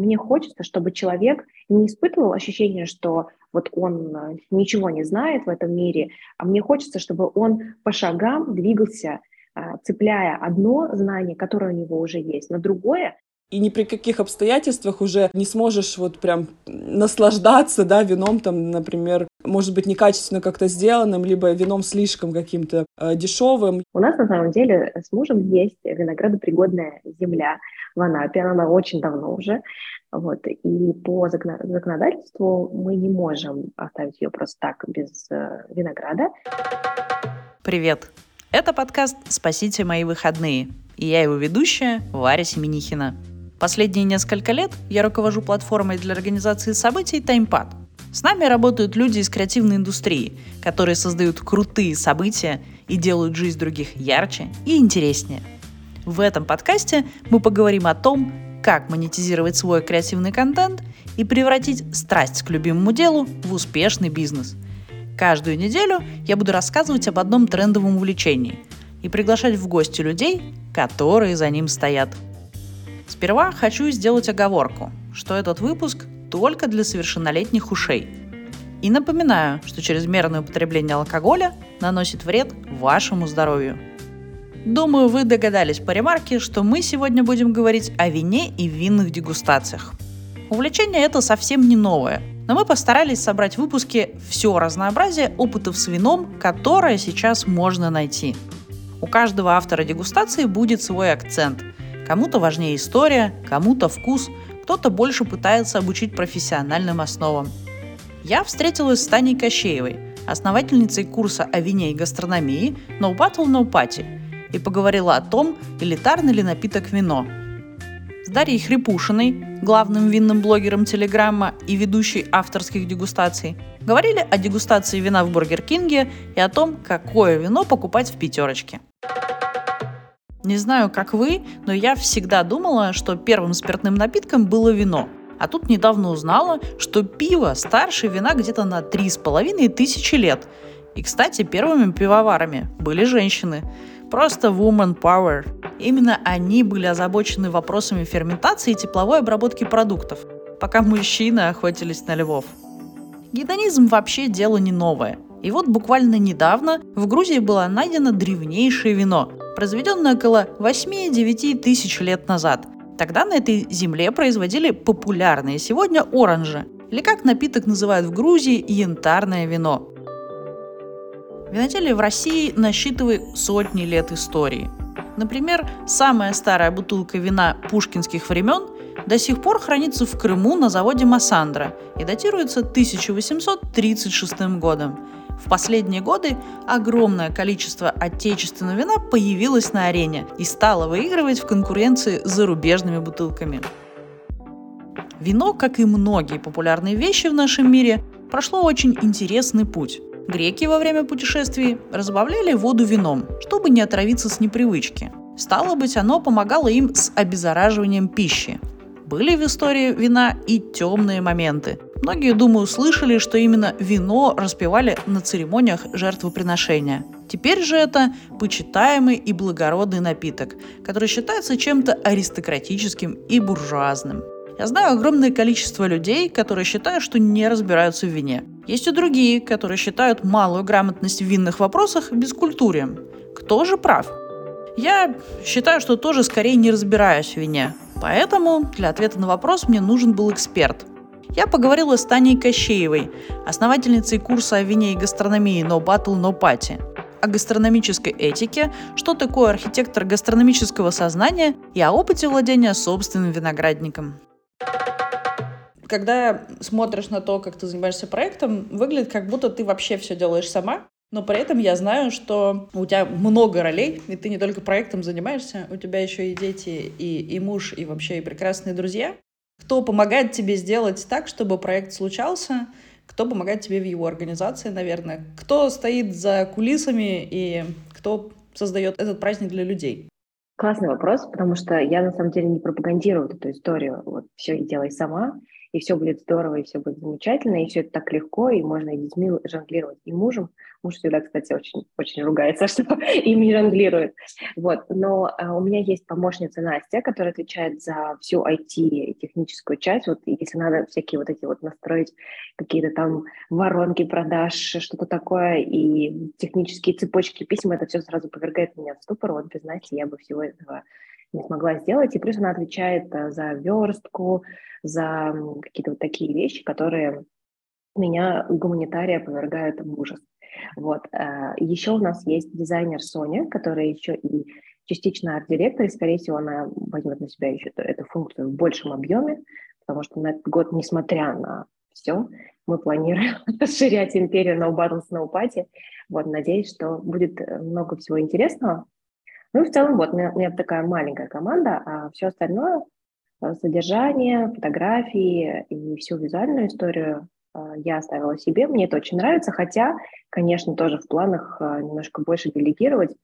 Мне хочется, чтобы человек не испытывал ощущение, что вот он э, ничего не знает в этом мире, а мне хочется, чтобы он по шагам двигался, э, цепляя одно знание, которое у него уже есть, на другое, и ни при каких обстоятельствах уже не сможешь вот прям наслаждаться, да, вином там, например, может быть, некачественно как-то сделанным, либо вином слишком каким-то э, дешевым. У нас на самом деле с мужем есть виноградопригодная земля в Анапе, она очень давно уже, вот, и по законодательству мы не можем оставить ее просто так без э, винограда. Привет! Это подкаст «Спасите мои выходные», и я его ведущая Варя Семенихина. Последние несколько лет я руковожу платформой для организации событий TimePad. С нами работают люди из креативной индустрии, которые создают крутые события и делают жизнь других ярче и интереснее. В этом подкасте мы поговорим о том, как монетизировать свой креативный контент и превратить страсть к любимому делу в успешный бизнес. Каждую неделю я буду рассказывать об одном трендовом увлечении и приглашать в гости людей, которые за ним стоят – Сперва хочу сделать оговорку, что этот выпуск только для совершеннолетних ушей. И напоминаю, что чрезмерное употребление алкоголя наносит вред вашему здоровью. Думаю, вы догадались по ремарке, что мы сегодня будем говорить о вине и винных дегустациях. Увлечение это совсем не новое, но мы постарались собрать в выпуске все разнообразие опытов с вином, которое сейчас можно найти. У каждого автора дегустации будет свой акцент – Кому-то важнее история, кому-то вкус, кто-то больше пытается обучить профессиональным основам. Я встретилась с Таней Кощеевой, основательницей курса о вине и гастрономии No Battle No Party, и поговорила о том, элитарный ли напиток вино. С Дарьей Хрипушиной, главным винным блогером Телеграмма и ведущей авторских дегустаций, говорили о дегустации вина в Бургер Кинге и о том, какое вино покупать в пятерочке. Не знаю, как вы, но я всегда думала, что первым спиртным напитком было вино. А тут недавно узнала, что пиво старше вина где-то на три с половиной тысячи лет. И, кстати, первыми пивоварами были женщины. Просто woman power. Именно они были озабочены вопросами ферментации и тепловой обработки продуктов, пока мужчины охотились на львов. Гедонизм вообще дело не новое. И вот буквально недавно в Грузии было найдено древнейшее вино, произведенное около 8-9 тысяч лет назад. Тогда на этой земле производили популярные сегодня оранжи, или как напиток называют в Грузии янтарное вино. Виноделие в России насчитывает сотни лет истории. Например, самая старая бутылка вина пушкинских времен до сих пор хранится в Крыму на заводе Массандра и датируется 1836 годом. В последние годы огромное количество отечественного вина появилось на арене и стало выигрывать в конкуренции с зарубежными бутылками. Вино, как и многие популярные вещи в нашем мире, прошло очень интересный путь. Греки во время путешествий разбавляли воду вином, чтобы не отравиться с непривычки. Стало быть, оно помогало им с обеззараживанием пищи. Были в истории вина и темные моменты. Многие, думаю, слышали, что именно вино распивали на церемониях жертвоприношения. Теперь же это почитаемый и благородный напиток, который считается чем-то аристократическим и буржуазным. Я знаю огромное количество людей, которые считают, что не разбираются в вине. Есть и другие, которые считают малую грамотность в винных вопросах бескультурием. Кто же прав? Я считаю, что тоже скорее не разбираюсь в вине. Поэтому для ответа на вопрос мне нужен был эксперт. Я поговорила с Таней Кощеевой, основательницей курса о вине и гастрономии No Battle No Party, о гастрономической этике, что такое архитектор гастрономического сознания и о опыте владения собственным виноградником. Когда смотришь на то, как ты занимаешься проектом, выглядит как будто ты вообще все делаешь сама, но при этом я знаю, что у тебя много ролей, и ты не только проектом занимаешься, у тебя еще и дети, и, и муж, и вообще и прекрасные друзья. Кто помогает тебе сделать так, чтобы проект случался, кто помогает тебе в его организации, наверное, кто стоит за кулисами и кто создает этот праздник для людей. Классный вопрос, потому что я на самом деле не пропагандирую эту историю. Вот все и делай сама. И все будет здорово, и все будет замечательно, и все это так легко, и можно и детьми жонглировать, и мужем. Муж всегда, кстати, очень, очень ругается, что им не жонглирует. Вот. Но а, у меня есть помощница Настя, которая отвечает за всю IT и техническую часть. Вот если надо всякие вот эти вот настроить какие-то там воронки продаж, что-то такое, и технические цепочки писем, это все сразу повергает меня в ступор. Вот без Насти я бы всего этого не смогла сделать. И плюс она отвечает э, за верстку, за какие-то вот такие вещи, которые меня гуманитария повергают в ужас. Вот. Э, еще у нас есть дизайнер Соня, которая еще и частично арт-директор, и, скорее всего, она возьмет на себя еще эту функцию в большем объеме, потому что на этот год, несмотря на все, мы планируем расширять империю No Battles, No Party. Вот, надеюсь, что будет э, много всего интересного. Ну в целом вот у меня, у меня такая маленькая команда, а все остальное, э, содержание, фотографии и всю визуальную историю э, я оставила себе. Мне это очень нравится, хотя, конечно, тоже в планах э, немножко больше делегировать,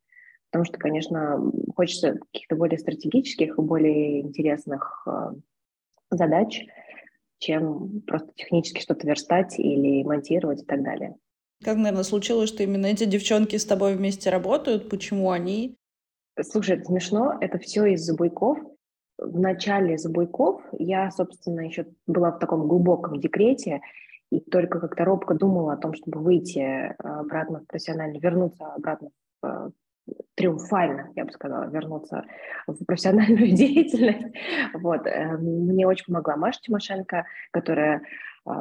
потому что, конечно, хочется каких-то более стратегических и более интересных задач, чем просто технически что-то верстать или монтировать и так далее. Как, наверное, случилось, что именно эти девчонки с тобой вместе работают? Почему они? Слушай, это смешно, это все из Забуйков. В начале Забуйков я, собственно, еще была в таком глубоком декрете, и только как-то робко думала о том, чтобы выйти э, обратно в профессионально, вернуться обратно в э, триумфально, я бы сказала, вернуться в профессиональную деятельность. Вот. Э, мне очень помогла Маша Тимошенко, которая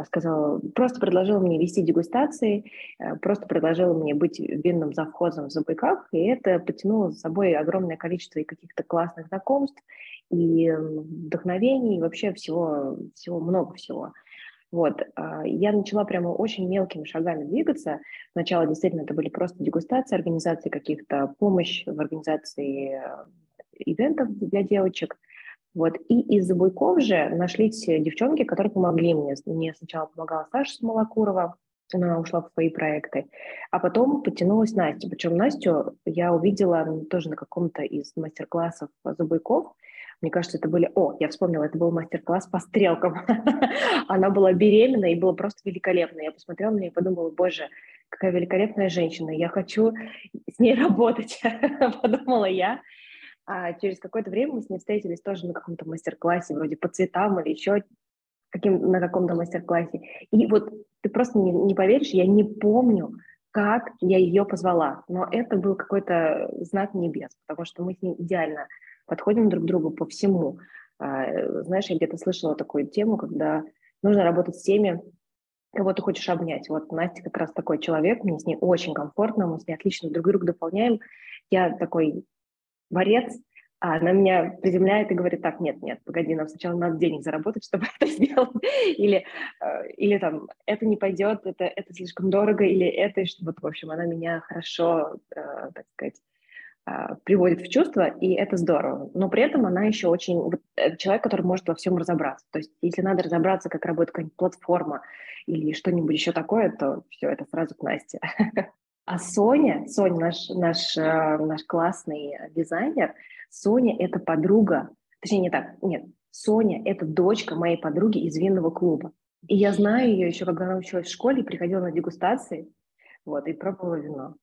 сказала, просто предложила мне вести дегустации, э, просто предложила мне быть винным завхозом в Забайках, и это потянуло за собой огромное количество и каких-то классных знакомств, и вдохновений, и вообще всего, всего много всего. Вот, а, я начала прямо очень мелкими шагами двигаться. Сначала действительно это были просто дегустации, организации каких-то, помощь в организации э, ивентов для девочек – вот. И из Буйков же нашлись девчонки, которые помогли мне. Мне сначала помогала Саша Смолокурова, она ушла в свои проекты. А потом подтянулась Настя. Причем Настю я увидела тоже на каком-то из мастер-классов Зубойков. Мне кажется, это были... О, я вспомнила, это был мастер-класс по стрелкам. Она была беременна и было просто великолепно. Я посмотрела на нее и подумала, боже, какая великолепная женщина, я хочу с ней работать, подумала я. А через какое-то время мы с ней встретились тоже на каком-то мастер-классе, вроде по цветам или еще каким, на каком-то мастер-классе. И вот ты просто не, не поверишь, я не помню, как я ее позвала, но это был какой-то знак небес, потому что мы с ней идеально подходим друг к другу по всему. А, знаешь, я где-то слышала такую тему, когда нужно работать с теми, кого ты хочешь обнять. Вот Настя как раз такой человек, мне с ней очень комфортно, мы с ней отлично друг друга дополняем. Я такой борец, а она меня приземляет и говорит, так, нет, нет, погоди, нам сначала надо денег заработать, чтобы это сделать, или, э, или там, это не пойдет, это, это слишком дорого, или это, вот, в общем, она меня хорошо, э, так сказать, э, приводит в чувство, и это здорово. Но при этом она еще очень... Вот, человек, который может во всем разобраться. То есть если надо разобраться, как работает какая-нибудь платформа или что-нибудь еще такое, то все, это сразу к Насте. А Соня, Соня наш, наш, э, наш классный дизайнер, Соня – это подруга, точнее, не так, нет, Соня – это дочка моей подруги из винного клуба. И я знаю ее еще, когда она училась в школе, приходила на дегустации, вот, и пробовала вино.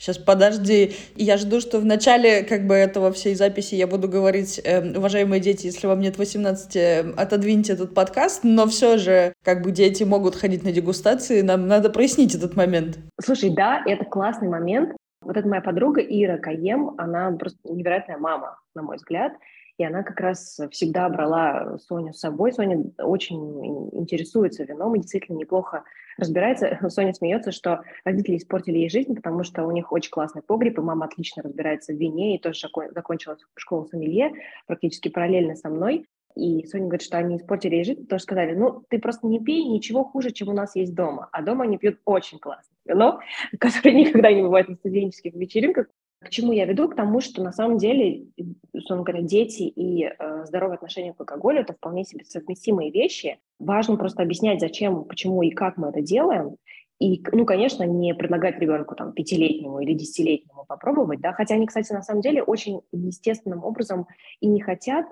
Сейчас подожди. Я жду, что в начале как бы этого всей записи я буду говорить, э, уважаемые дети, если вам нет 18, э, отодвиньте этот подкаст, но все же как бы дети могут ходить на дегустации, нам надо прояснить этот момент. Слушай, да, это классный момент. Вот эта моя подруга Ира Каем, она просто невероятная мама, на мой взгляд. И она как раз всегда брала Соню с собой. Соня очень интересуется вином и действительно неплохо разбирается. Соня смеется, что родители испортили ей жизнь, потому что у них очень классный погреб, и мама отлично разбирается в вине, и тоже закончила школу сомелье практически параллельно со мной. И Соня говорит, что они испортили ей жизнь, потому что сказали, ну, ты просто не пей ничего хуже, чем у нас есть дома. А дома они пьют очень классно вино, которое никогда не бывает на студенческих вечеринках. К чему я веду? К тому, что на самом деле, условно говоря, дети и э, здоровое отношение к алкоголю – это вполне себе совместимые вещи. Важно просто объяснять, зачем, почему и как мы это делаем. И, ну, конечно, не предлагать ребенку там пятилетнему или десятилетнему попробовать, да, хотя они, кстати, на самом деле очень естественным образом и не хотят,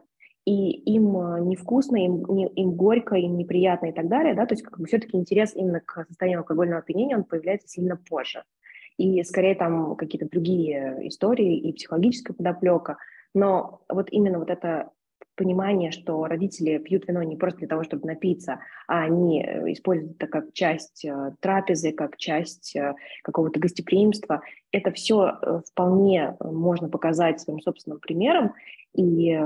и им э, невкусно, им, им горько, им неприятно и так далее, да, то есть как бы все-таки интерес именно к состоянию алкогольного опьянения, он появляется сильно позже. И скорее там какие-то другие истории и психологическая подоплека, но вот именно вот это понимание, что родители пьют вино не просто для того, чтобы напиться, а они э, используют это как часть э, трапезы, как часть э, какого-то гостеприимства, это все вполне можно показать своим собственным примером. И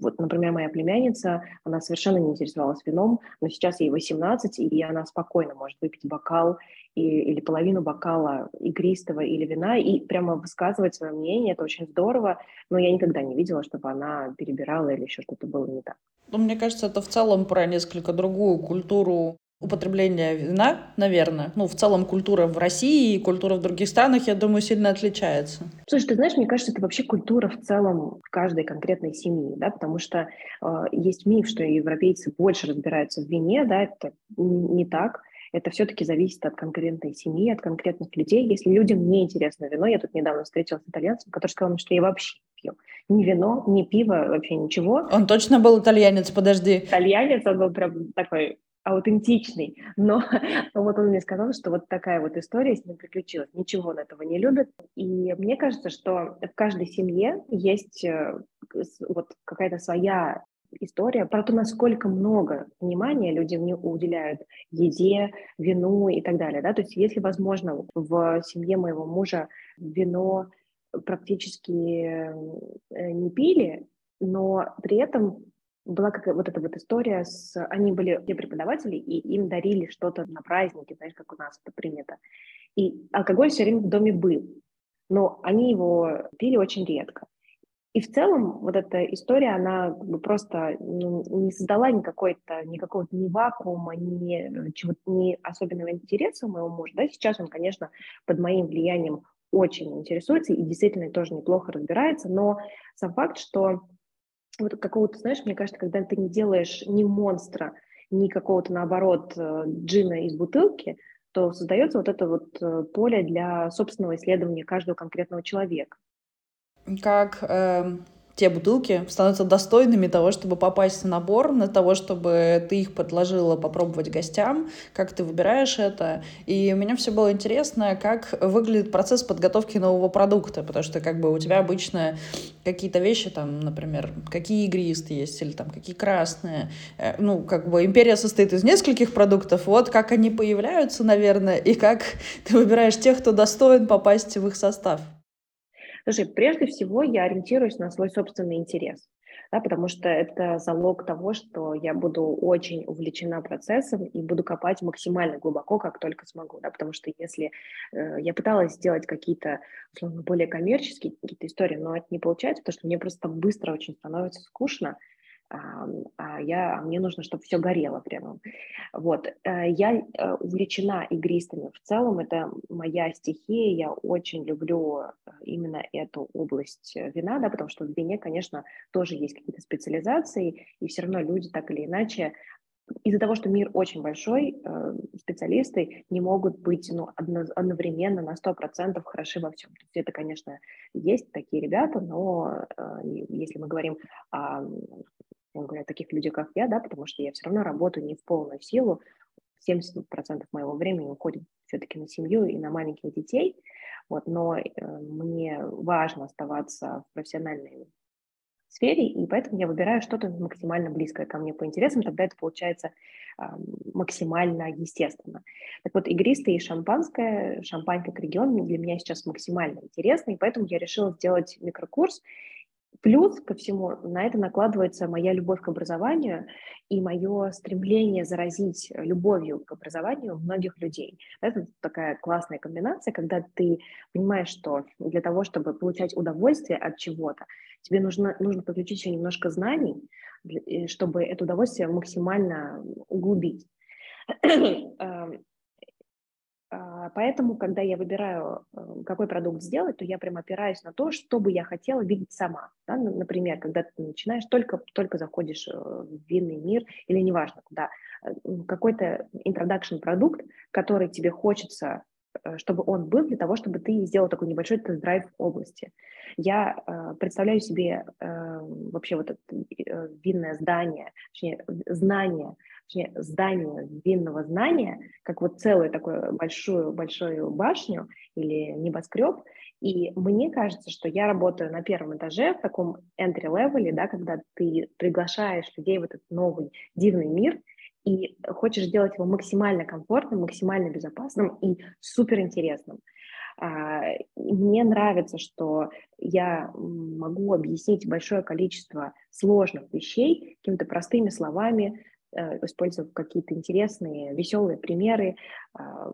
вот, например, моя племянница, она совершенно не интересовалась вином, но сейчас ей 18, и она спокойно может выпить бокал и, или половину бокала игристого или вина и прямо высказывать свое мнение. Это очень здорово, но я никогда не видела, чтобы она перебирала или еще что-то было не так. Ну, мне кажется, это в целом про несколько другую культуру употребления вина, наверное. Ну, в целом культура в России и культура в других странах, я думаю, сильно отличается. Слушай, ты знаешь, мне кажется, это вообще культура в целом каждой конкретной семьи, да, потому что э, есть миф, что европейцы больше разбираются в вине, да, это не так это все-таки зависит от конкретной семьи, от конкретных людей. Если людям не интересно вино, я тут недавно встретилась с итальянцем, который сказал, что я вообще не пью ни вино, ни пиво, вообще ничего. Он точно был итальянец, подожди. Итальянец, он был прям такой аутентичный, но вот он мне сказал, что вот такая вот история с ним приключилась. Ничего он этого не любит. И мне кажется, что в каждой семье есть э, вот какая-то своя история про то, насколько много внимания люди уделяют еде, вину и так далее. Да? То есть если, возможно, в семье моего мужа вино практически э, не пили, но при этом была какая вот эта вот история с... Они были все преподаватели, и им дарили что-то на праздники, знаешь, как у нас это принято. И алкоголь все время в доме был, но они его пили очень редко. И в целом вот эта история, она просто ну, не создала никакой-то, никакого ни вакуума, ни, чего ни особенного интереса у моего мужа. Да, сейчас он, конечно, под моим влиянием очень интересуется и действительно тоже неплохо разбирается, но сам факт, что вот какого-то, знаешь, мне кажется, когда ты не делаешь ни монстра, ни какого-то, наоборот, э, джина из бутылки, то создается вот это вот э, поле для собственного исследования каждого конкретного человека как э, те бутылки становятся достойными того, чтобы попасть в набор, на того, чтобы ты их предложила попробовать гостям, как ты выбираешь это. И у меня все было интересно, как выглядит процесс подготовки нового продукта, потому что как бы у тебя обычно какие-то вещи, там, например, какие игристые есть или там какие красные. Э, ну, как бы империя состоит из нескольких продуктов, вот как они появляются, наверное, и как ты выбираешь тех, кто достоин попасть в их состав. Слушай, прежде всего я ориентируюсь на свой собственный интерес, да, потому что это залог того, что я буду очень увлечена процессом и буду копать максимально глубоко, как только смогу, да, потому что если э, я пыталась сделать какие-то, условно, более коммерческие какие-то истории, но это не получается, потому что мне просто быстро очень становится скучно, а я, мне нужно, чтобы все горело прямо. Вот. Э, я э, увлечена игристами в целом, это моя стихия, я очень люблю э, именно эту область вина, да, потому что в вине, конечно, тоже есть какие-то специализации, и все равно люди так или иначе из-за того, что мир очень большой, специалисты не могут быть ну, одновременно на 100% хороши во всем. То есть это, конечно, есть такие ребята, но если мы говорим о я говорю, о таких людях, как я, да, потому что я все равно работаю не в полную силу, 70% моего времени уходит все-таки на семью и на маленьких детей, вот, но э, мне важно оставаться в профессиональной сфере, и поэтому я выбираю что-то максимально близкое ко мне по интересам, тогда это получается э, максимально естественно. Так вот, игристое и шампанское, шампань как регион для меня сейчас максимально интересно, и поэтому я решила сделать микрокурс Плюс ко всему на это накладывается моя любовь к образованию и мое стремление заразить любовью к образованию многих людей. Это такая классная комбинация, когда ты понимаешь, что для того, чтобы получать удовольствие от чего-то, тебе нужно, нужно подключить еще немножко знаний, чтобы это удовольствие максимально углубить. А, поэтому, когда я выбираю, э, какой продукт сделать, то я прям опираюсь на то, что бы я хотела видеть сама. Да? Например, когда ты начинаешь, только, только заходишь э, в винный мир, или неважно куда, э, какой-то introduction продукт, который тебе хочется чтобы он был для того, чтобы ты сделал такой небольшой тест-драйв области. Я э, представляю себе э, вообще вот это э, винное здание, точнее, знание, точнее, здание винного знания, как вот целую такую большую, большую башню или небоскреб, и мне кажется, что я работаю на первом этаже в таком entry-level, да, когда ты приглашаешь людей в этот новый дивный мир и хочешь сделать его максимально комфортным, максимально безопасным и суперинтересным. А, мне нравится, что я могу объяснить большое количество сложных вещей какими-то простыми словами, э, используя какие-то интересные, веселые примеры, а,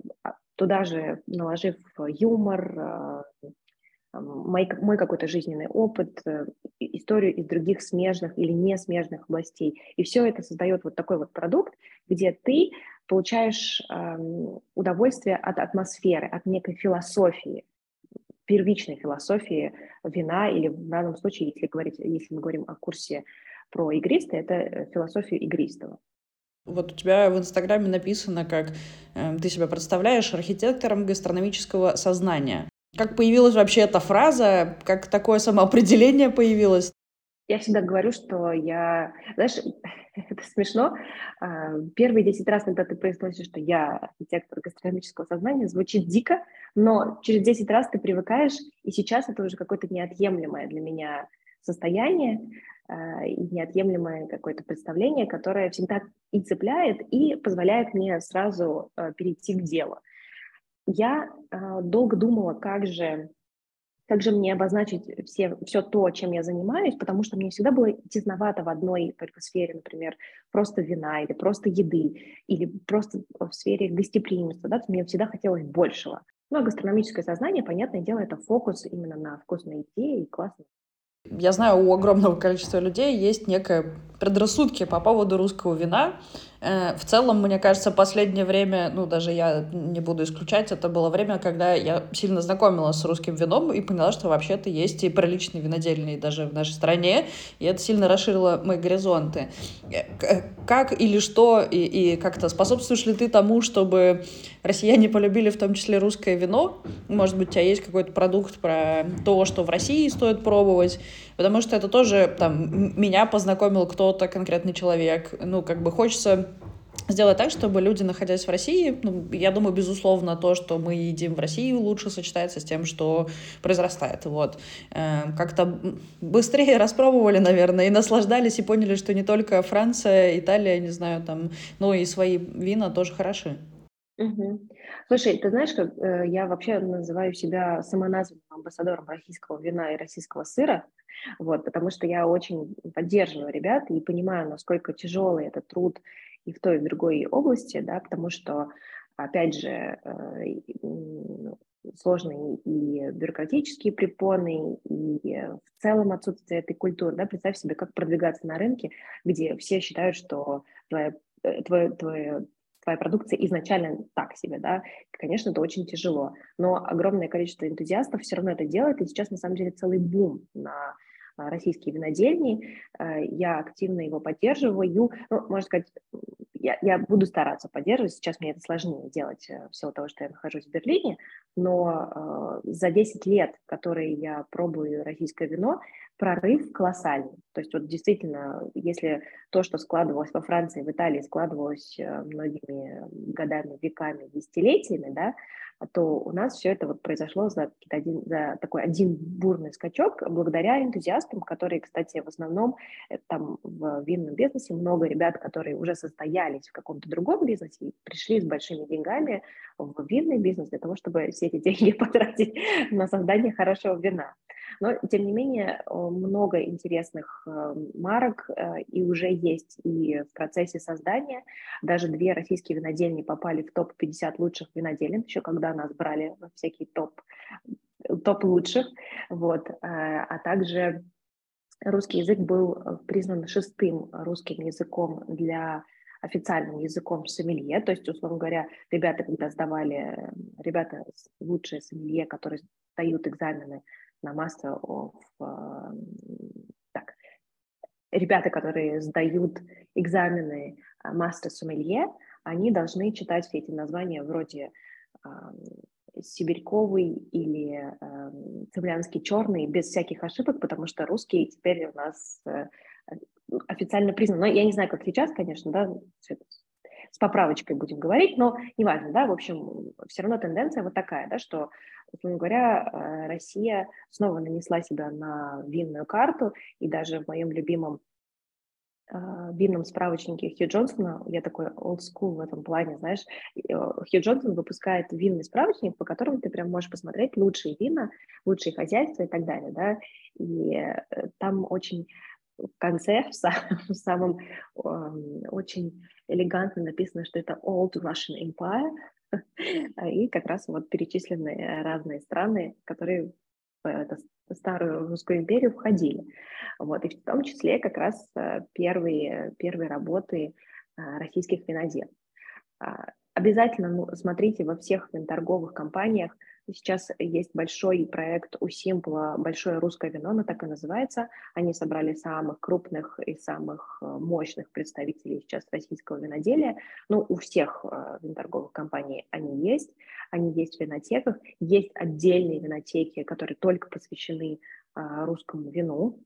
туда же наложив юмор, мой, мой какой-то жизненный опыт, э, историю из других смежных или не смежных областей. И все это создает вот такой вот продукт, где ты получаешь эм, удовольствие от атмосферы, от некой философии, первичной философии вина, или в данном случае, если, говорить, если мы говорим о курсе про игристы, это э, философию игристого. Вот у тебя в Инстаграме написано, как э, ты себя представляешь архитектором гастрономического сознания. Как появилась вообще эта фраза? Как такое самоопределение появилось? Я всегда говорю, что я... Знаешь, это смешно. А, первые 10 раз, когда ты произносишь, что я архитектор гастрономического сознания, звучит дико, но через 10 раз ты привыкаешь, и сейчас это уже какое-то неотъемлемое для меня состояние, а, и неотъемлемое какое-то представление, которое всегда и цепляет, и позволяет мне сразу а, перейти к делу. Я долго думала, как же как же мне обозначить все, все то, чем я занимаюсь, потому что мне всегда было тесновато в одной только сфере, например, просто вина или просто еды, или просто в сфере гостеприимства, да, мне всегда хотелось большего. Ну, а гастрономическое сознание, понятное дело, это фокус именно на вкусной еде и классной я знаю, у огромного количества людей есть некое предрассудки по поводу русского вина. Э, в целом, мне кажется, последнее время, ну, даже я не буду исключать, это было время, когда я сильно знакомилась с русским вином и поняла, что вообще-то есть и приличные винодельные даже в нашей стране, и это сильно расширило мои горизонты. Э, как или что, и, и как-то способствуешь ли ты тому, чтобы россияне полюбили в том числе русское вино? Может быть, у тебя есть какой-то продукт про то, что в России стоит пробовать? Потому что это тоже, там, меня познакомил кто-то, конкретный человек. Ну, как бы хочется сделать так, чтобы люди, находясь в России, ну, я думаю, безусловно, то, что мы едим в России, лучше сочетается с тем, что произрастает. Вот. Э, как-то быстрее распробовали, наверное, и наслаждались, и поняли, что не только Франция, Италия, не знаю, там, но и свои вина тоже хороши. Угу. Слушай, ты знаешь, как э, я вообще называю себя самоназванным амбассадором российского вина и российского сыра, вот, потому что я очень поддерживаю ребят и понимаю, насколько тяжелый этот труд и в той, и в другой области, да, потому что, опять же, э, сложные и бюрократические препоны, и в целом отсутствие этой культуры. Да? Представь себе, как продвигаться на рынке, где все считают, что твоя, э, твое, твое твоя продукция изначально так себе, да, конечно, это очень тяжело, но огромное количество энтузиастов все равно это делает, и сейчас на самом деле целый бум на российские винодельни, э, я активно его поддерживаю, ну, можно сказать, я, я буду стараться поддерживать, сейчас мне это сложнее делать э, в силу того, что я нахожусь в Берлине, но э, за 10 лет, которые я пробую российское вино, прорыв колоссальный. То есть вот действительно, если то, что складывалось во Франции, в Италии, складывалось э, многими годами, веками, десятилетиями, да, то у нас все это вот произошло за, один, за такой один бурный скачок благодаря энтузиастам, которые, кстати, в основном э, там в винном бизнесе много ребят, которые уже состоялись в каком-то другом бизнесе и пришли с большими деньгами в винный бизнес для того, чтобы все эти деньги потратить на создание хорошего вина. Но, тем не менее, много интересных э, марок э, и уже есть и в процессе создания. Даже две российские винодельни попали в топ-50 лучших винодельен, еще когда нас брали во всякие топ, топ лучших. Вот. Э, а также русский язык был признан шестым русским языком для официальным языком сомелье, то есть, условно говоря, ребята, когда сдавали, ребята лучшие сомелье, которые сдают экзамены на Master of... Э, так, ребята, которые сдают экзамены Master Sommelier, они должны читать все эти названия вроде сибирьковый или э, цемлянский черный без всяких ошибок, потому что русский теперь у нас э, официально признан. Но я не знаю, как сейчас, конечно, да, с поправочкой будем говорить, но неважно, да, в общем, все равно тенденция вот такая, да, что, условно говоря, э, Россия снова нанесла себя на винную карту, и даже в моем любимом а, винном справочнике Хью Джонсона, я такой old school в этом плане, знаешь, э, Хью Джонсон выпускает винный справочник, по которому ты прям можешь посмотреть лучшие вина, лучшие хозяйства и так далее, да, и э, там очень в конце, в, самом, в самом очень элегантно написано, что это Old Russian Empire, и как раз вот перечислены разные страны, которые в старую русскую империю входили. Вот, и в том числе как раз э, первые, первые работы э, российских винодел. А, обязательно ну, смотрите во всех торговых компаниях Сейчас есть большой проект у Симпла «Большое русское вино», оно так и называется. Они собрали самых крупных и самых э, мощных представителей сейчас российского виноделия. Ну, у всех э, виноторговых компаний они есть. Они есть в винотеках. Есть отдельные винотеки, которые только посвящены э, русскому вину.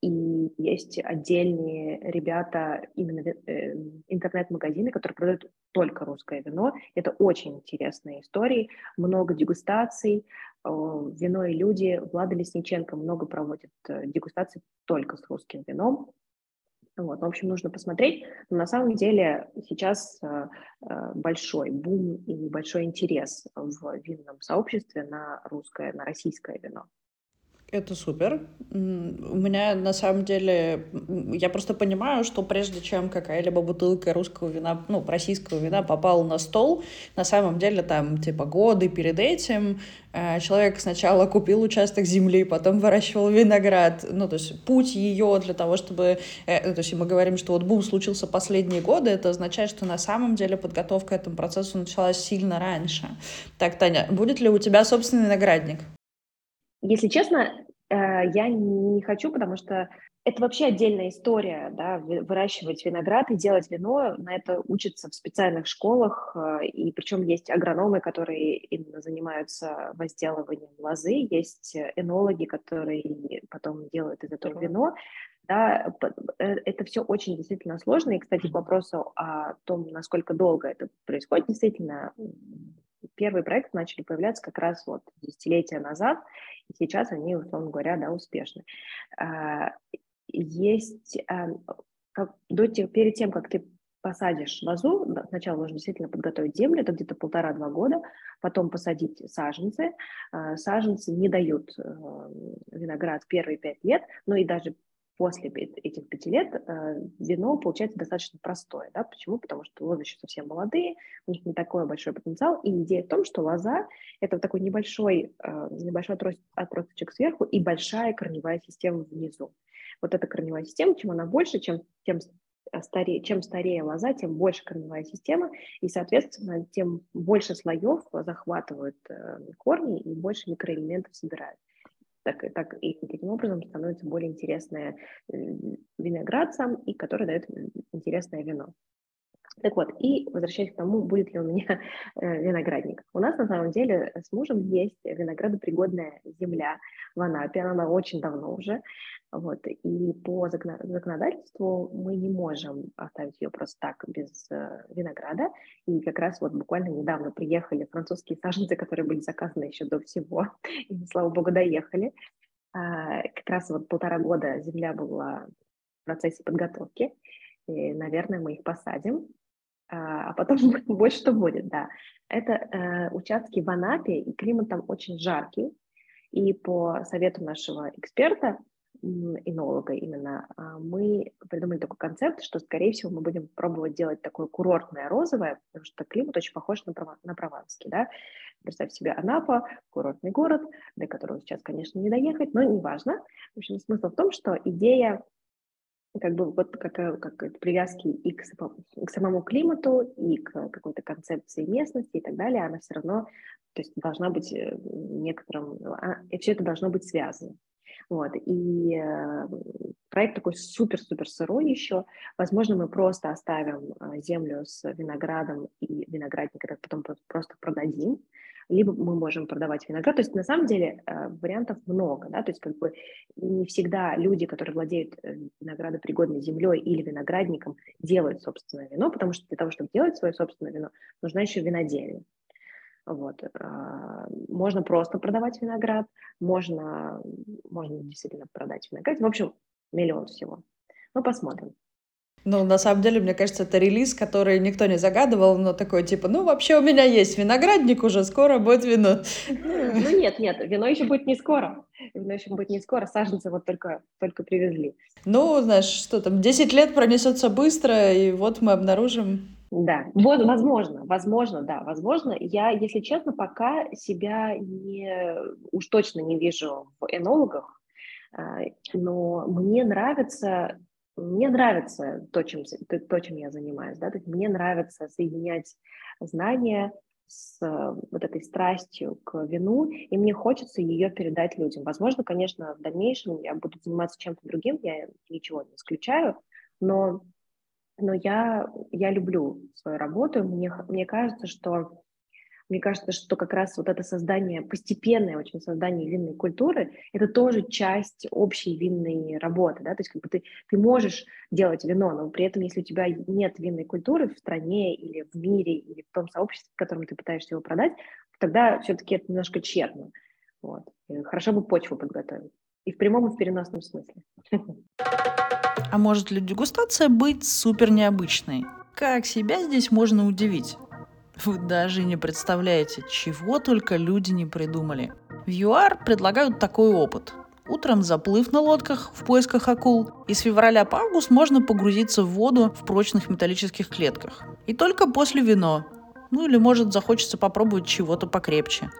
И есть отдельные ребята, именно э, интернет-магазины, которые продают только русское вино. Это очень интересные истории, много дегустаций. Вино и люди, Влада Лесниченко много проводит э, дегустаций только с русским вином. Вот, в общем, нужно посмотреть. Но на самом деле сейчас э, большой бум и большой интерес в винном сообществе на русское, на российское вино. Это супер. У меня на самом деле, я просто понимаю, что прежде чем какая-либо бутылка русского вина, ну, российского вина попала на стол, на самом деле там типа годы перед этим э, человек сначала купил участок земли, потом выращивал виноград, ну, то есть путь ее для того, чтобы, э, то есть мы говорим, что вот бум случился последние годы, это означает, что на самом деле подготовка к этому процессу началась сильно раньше. Так, Таня, будет ли у тебя собственный виноградник? Если честно, э, я не хочу, потому что это вообще отдельная история, да, выращивать виноград и делать вино, на это учатся в специальных школах, э, и причем есть агрономы, которые именно занимаются возделыванием лозы, есть энологи, которые потом делают из этого вино, да, э, это все очень действительно сложно, и, кстати, к вопросу о том, насколько долго это происходит, действительно, первый проект начали появляться как раз вот десятилетия назад, и сейчас они, условно говоря, да, успешны. А, есть, а, как, до тех, перед тем, как ты посадишь лозу, сначала нужно действительно подготовить землю, это где-то полтора-два года, потом посадить саженцы. А, саженцы не дают э, виноград первые пять лет, но и даже после этих пяти лет э, вино получается достаточно простое. Да? Почему? Потому что лозы еще совсем молодые, у них не такой большой потенциал. И идея в том, что лоза – это такой небольшой, э, небольшой отросточек сверху и большая корневая система внизу. Вот эта корневая система, чем она больше, чем, тем старее, чем старее лоза, тем больше корневая система, и, соответственно, тем больше слоев захватывают э, корни и больше микроэлементов собирают так, так и таким образом становится более интересное виноград сам, и который дает интересное вино. Так вот, и возвращаясь к тому, будет ли у меня э, виноградник. У нас на самом деле с мужем есть виноградопригодная земля в Анапе, она очень давно уже. Вот, и по законодательству мы не можем оставить ее просто так без э, винограда. И как раз вот буквально недавно приехали французские саженцы, которые были заказаны еще до всего, и, слава богу, доехали. А, как раз вот полтора года земля была в процессе подготовки. И, наверное, мы их посадим а, а потом больше что будет, да. Это э, участки в Анапе, и климат там очень жаркий. И по совету нашего эксперта, инолога именно, а, мы придумали такой концепт, что, скорее всего, мы будем пробовать делать такое курортное розовое, потому что климат очень похож на, на Прованский, да. Представь себе Анапа, курортный город, до которого сейчас, конечно, не доехать, но неважно. В общем, смысл в том, что идея как бы вот как, как привязки и к, к самому климату, и к какой-то концепции местности и так далее, она все равно, то есть должна быть э, некоторым, а, все это должно быть связано. Вот, и э, проект такой супер-супер сырой еще. Возможно, мы просто оставим э, землю с виноградом и виноградник, это потом просто продадим. Либо мы можем продавать виноград. То есть на самом деле э, вариантов много, да, то есть как бы не всегда люди, которые владеют э, виноградопригодной землей или виноградником, делают собственное вино, потому что для того, чтобы делать свое собственное вино, нужна еще винодельня. Вот. А, можно просто продавать виноград, можно, можно действительно продать виноград. В общем, миллион всего. Ну, посмотрим. Ну, на самом деле, мне кажется, это релиз, который никто не загадывал, но такой типа, ну, вообще у меня есть виноградник уже, скоро будет вино. Ну, нет, нет, вино еще будет не скоро. Вино еще будет не скоро, саженцы вот только, только привезли. Ну, знаешь, что там, 10 лет пронесется быстро, и вот мы обнаружим да, вот, возможно, возможно, да, возможно. Я, если честно, пока себя не, уж точно не вижу в энологах, а, но мне нравится мне нравится то, чем, то, чем я занимаюсь, да, то есть мне нравится соединять знания с вот этой страстью к вину, и мне хочется ее передать людям. Возможно, конечно, в дальнейшем я буду заниматься чем-то другим, я ничего не исключаю, но, но я, я люблю свою работу, мне, мне кажется, что мне кажется, что как раз вот это создание, постепенное очень создание винной культуры, это тоже часть общей винной работы, да, то есть как бы ты, ты можешь делать вино, но при этом, если у тебя нет винной культуры в стране или в мире, или в том сообществе, в котором ты пытаешься его продать, тогда все-таки это немножко тщетно. Вот. Хорошо бы почву подготовить. И в прямом, и в переносном смысле. А может ли дегустация быть супер необычной? Как себя здесь можно удивить? Вы даже не представляете, чего только люди не придумали. В ЮАР предлагают такой опыт. Утром заплыв на лодках в поисках акул, и с февраля по август можно погрузиться в воду в прочных металлических клетках. И только после вино. Ну или может захочется попробовать чего-то покрепче.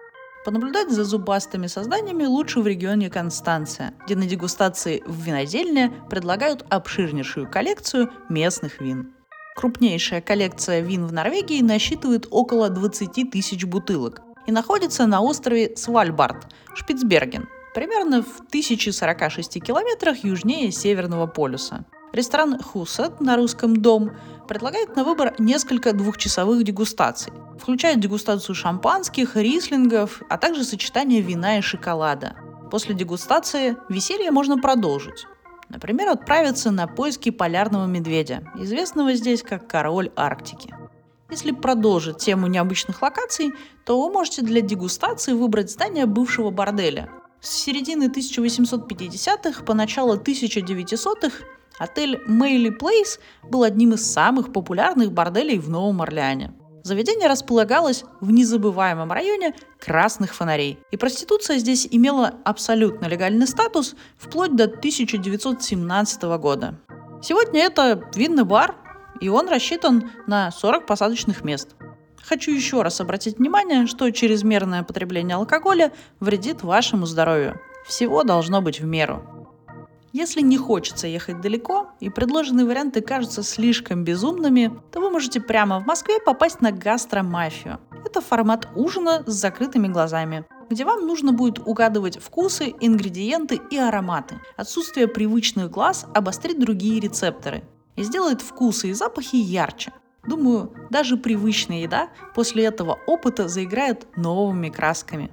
Понаблюдать за зубастыми созданиями лучше в регионе Констанция, где на дегустации в винодельне предлагают обширнейшую коллекцию местных вин. Крупнейшая коллекция вин в Норвегии насчитывает около 20 тысяч бутылок и находится на острове Свальбард, Шпицберген, примерно в 1046 километрах южнее Северного полюса. Ресторан «Хусет» на русском «Дом» предлагает на выбор несколько двухчасовых дегустаций, включая дегустацию шампанских, рислингов, а также сочетание вина и шоколада. После дегустации веселье можно продолжить. Например, отправиться на поиски полярного медведя, известного здесь как король Арктики. Если продолжить тему необычных локаций, то вы можете для дегустации выбрать здание бывшего борделя. С середины 1850-х по начало 1900-х отель Мэйли Плейс был одним из самых популярных борделей в Новом Орлеане. Заведение располагалось в незабываемом районе красных фонарей, и проституция здесь имела абсолютно легальный статус вплоть до 1917 года. Сегодня это винный бар, и он рассчитан на 40 посадочных мест. Хочу еще раз обратить внимание, что чрезмерное потребление алкоголя вредит вашему здоровью. Всего должно быть в меру. Если не хочется ехать далеко и предложенные варианты кажутся слишком безумными, то вы можете прямо в Москве попасть на гастромафию. Это формат ужина с закрытыми глазами где вам нужно будет угадывать вкусы, ингредиенты и ароматы. Отсутствие привычных глаз обострит другие рецепторы и сделает вкусы и запахи ярче. Думаю, даже привычная еда после этого опыта заиграет новыми красками.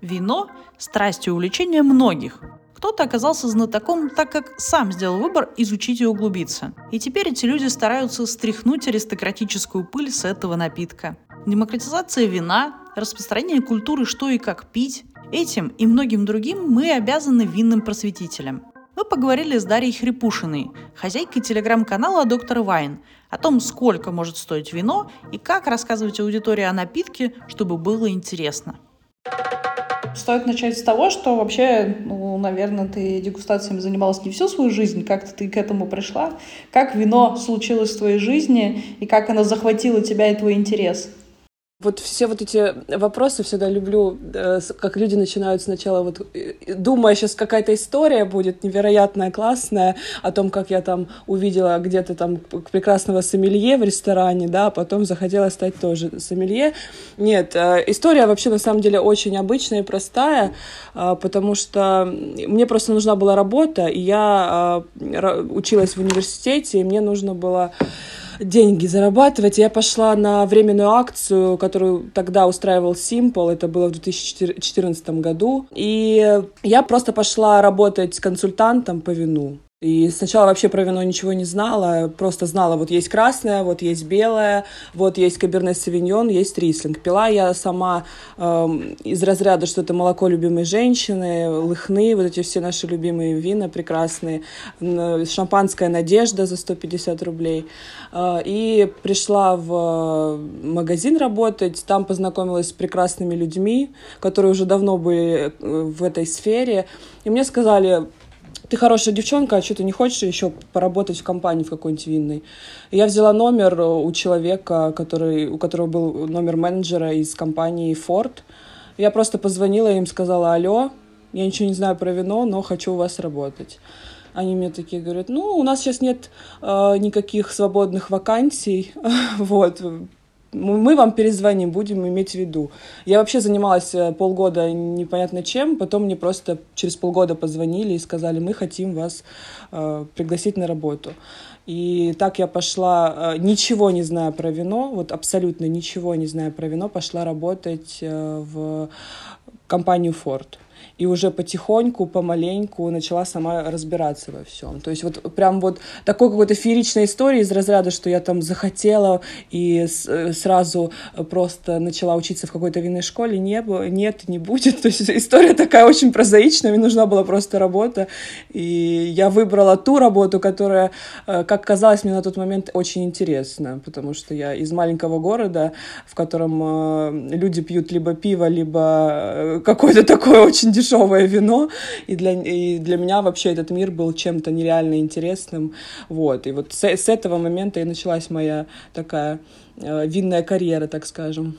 Вино – страсть и увлечение многих, кто-то оказался знатоком, так как сам сделал выбор изучить и углубиться. И теперь эти люди стараются стряхнуть аристократическую пыль с этого напитка. Демократизация вина, распространение культуры что и как пить – этим и многим другим мы обязаны винным просветителям. Мы поговорили с Дарьей Хрипушиной, хозяйкой телеграм-канала «Доктор Вайн», о том, сколько может стоить вино и как рассказывать аудитории о напитке, чтобы было интересно. Стоит начать с того, что вообще, ну, наверное, ты дегустациями занималась не всю свою жизнь, как-то ты к этому пришла. Как вино случилось в твоей жизни и как оно захватило тебя и твой интерес? Вот все вот эти вопросы всегда люблю, э, как люди начинают сначала вот, э, думая, сейчас какая-то история будет невероятная, классная, о том, как я там увидела где-то там прекрасного сомелье в ресторане, да, а потом захотела стать тоже сомелье. Нет, э, история вообще на самом деле очень обычная и простая, потому что мне просто нужна была работа, и я училась в университете, и мне нужно было деньги зарабатывать. Я пошла на временную акцию, которую тогда устраивал Simple, это было в 2014 году. И я просто пошла работать консультантом по вину. И сначала вообще про вино ничего не знала, просто знала, вот есть красное, вот есть белое, вот есть каберне савиньон, есть рислинг. Пила я сама э, из разряда, что это молоко любимой женщины, лыхны, вот эти все наши любимые вина прекрасные, шампанская «Надежда» за 150 рублей. Э, и пришла в магазин работать, там познакомилась с прекрасными людьми, которые уже давно были э, в этой сфере, и мне сказали, ты хорошая девчонка, а что ты не хочешь еще поработать в компании в какой-нибудь винной? я взяла номер у человека, который, у которого был номер менеджера из компании Ford. Я просто позвонила им, сказала, алло, я ничего не знаю про вино, но хочу у вас работать. Они мне такие говорят, ну, у нас сейчас нет э, никаких свободных вакансий, вот, мы вам перезвоним, будем иметь в виду. Я вообще занималась э, полгода непонятно чем, потом мне просто через полгода позвонили и сказали, мы хотим вас э, пригласить на работу. И так я пошла, э, ничего не зная про вино, вот абсолютно ничего не зная про вино, пошла работать э, в компанию Ford и уже потихоньку, помаленьку начала сама разбираться во всем. То есть вот прям вот такой какой-то фееричной истории из разряда, что я там захотела и э, сразу просто начала учиться в какой-то винной школе, не было, нет, не будет. То есть история такая очень прозаичная, мне нужна была просто работа, и я выбрала ту работу, которая, э, как казалось мне на тот момент, очень интересна, потому что я из маленького города, в котором э, люди пьют либо пиво, либо какое-то такое очень дешевое дешевое вино, и для, и для меня вообще этот мир был чем-то нереально интересным, вот, и вот с, с этого момента и началась моя такая э, винная карьера, так скажем.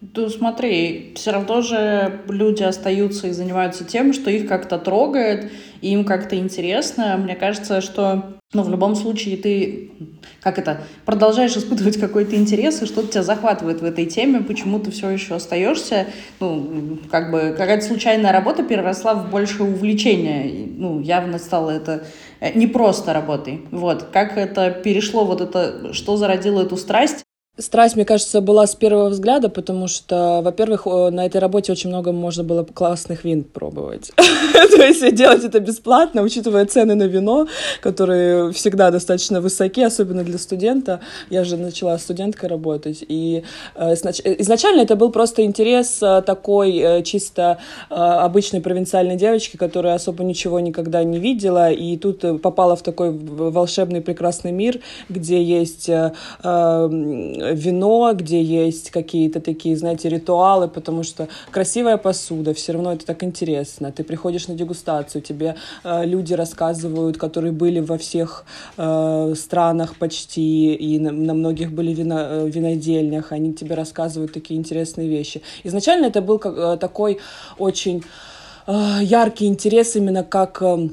Ну, смотри, все равно же люди остаются и занимаются тем, что их как-то трогает, и им как-то интересно. Мне кажется, что ну, в любом случае ты, как это, продолжаешь испытывать какой-то интерес, и что-то тебя захватывает в этой теме, почему ты все еще остаешься. Ну, как бы какая-то случайная работа переросла в большее увлечение. Ну, явно стало это э, не просто работой. Вот. Как это перешло, вот это, что зародило эту страсть, Страсть, мне кажется, была с первого взгляда, потому что, во-первых, на этой работе очень много можно было классных вин пробовать. То есть делать это бесплатно, учитывая цены на вино, которые всегда достаточно высоки, особенно для студента. Я же начала студенткой работать. И э, изначально это был просто интерес э, такой э, чисто обычной провинциальной девочки, которая особо ничего никогда не видела, и тут попала в такой волшебный прекрасный мир, где есть вино, где есть какие-то такие, знаете, ритуалы, потому что красивая посуда, все равно это так интересно. Ты приходишь на дегустацию, тебе э, люди рассказывают, которые были во всех э, странах почти, и на, на многих были вино, э, винодельнях, они тебе рассказывают такие интересные вещи. Изначально это был как, э, такой очень э, яркий интерес именно как... Э,